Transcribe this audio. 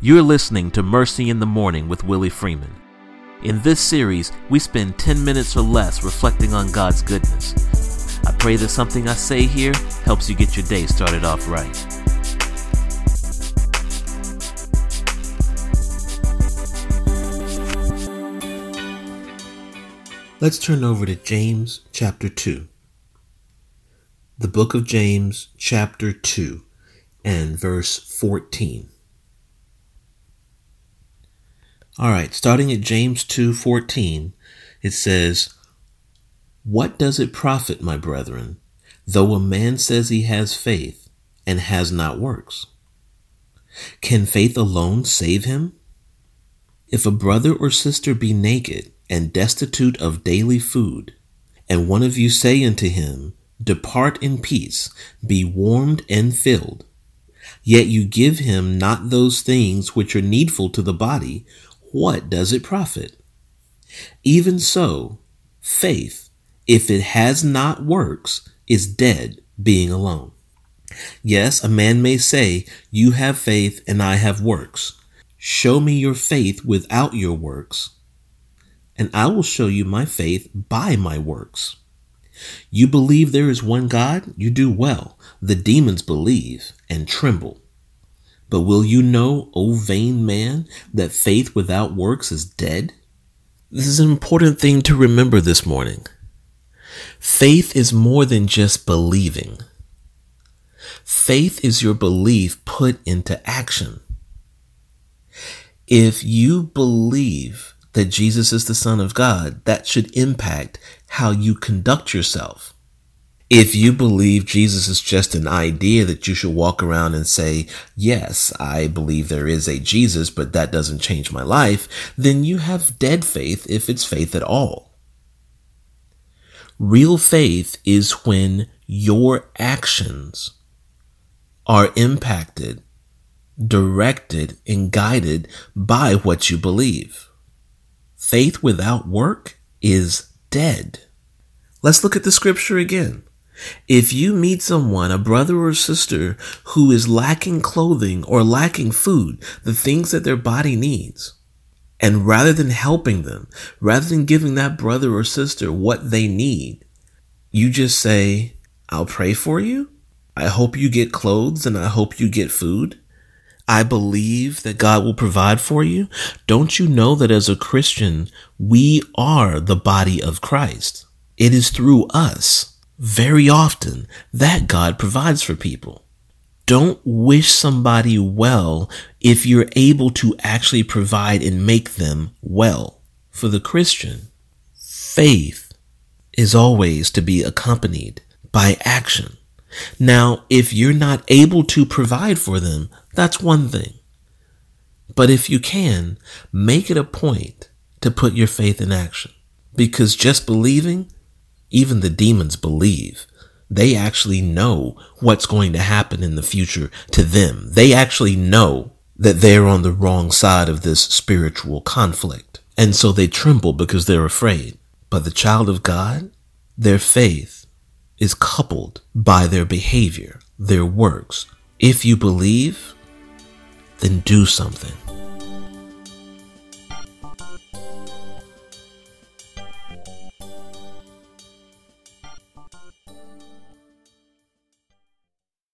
You're listening to Mercy in the Morning with Willie Freeman. In this series, we spend 10 minutes or less reflecting on God's goodness. I pray that something I say here helps you get your day started off right. Let's turn over to James chapter 2. The book of James chapter 2 and verse 14. All right, starting at James 2:14, it says, "What does it profit, my brethren, though a man says he has faith and has not works? Can faith alone save him? If a brother or sister be naked and destitute of daily food, and one of you say unto him, Depart in peace, be warmed and filled, yet you give him not those things which are needful to the body, what does it profit? Even so, faith, if it has not works, is dead being alone. Yes, a man may say, You have faith and I have works. Show me your faith without your works, and I will show you my faith by my works. You believe there is one God? You do well. The demons believe and tremble. But will you know, O vain man, that faith without works is dead? This is an important thing to remember this morning. Faith is more than just believing. Faith is your belief put into action. If you believe that Jesus is the Son of God, that should impact how you conduct yourself. If you believe Jesus is just an idea that you should walk around and say, yes, I believe there is a Jesus, but that doesn't change my life, then you have dead faith if it's faith at all. Real faith is when your actions are impacted, directed, and guided by what you believe. Faith without work is dead. Let's look at the scripture again. If you meet someone, a brother or sister, who is lacking clothing or lacking food, the things that their body needs, and rather than helping them, rather than giving that brother or sister what they need, you just say, I'll pray for you. I hope you get clothes and I hope you get food. I believe that God will provide for you. Don't you know that as a Christian, we are the body of Christ? It is through us very often that God provides for people. Don't wish somebody well if you're able to actually provide and make them well. For the Christian, faith is always to be accompanied by action. Now, if you're not able to provide for them, that's one thing. But if you can, make it a point to put your faith in action. Because just believing even the demons believe. They actually know what's going to happen in the future to them. They actually know that they're on the wrong side of this spiritual conflict. And so they tremble because they're afraid. But the child of God, their faith is coupled by their behavior, their works. If you believe, then do something.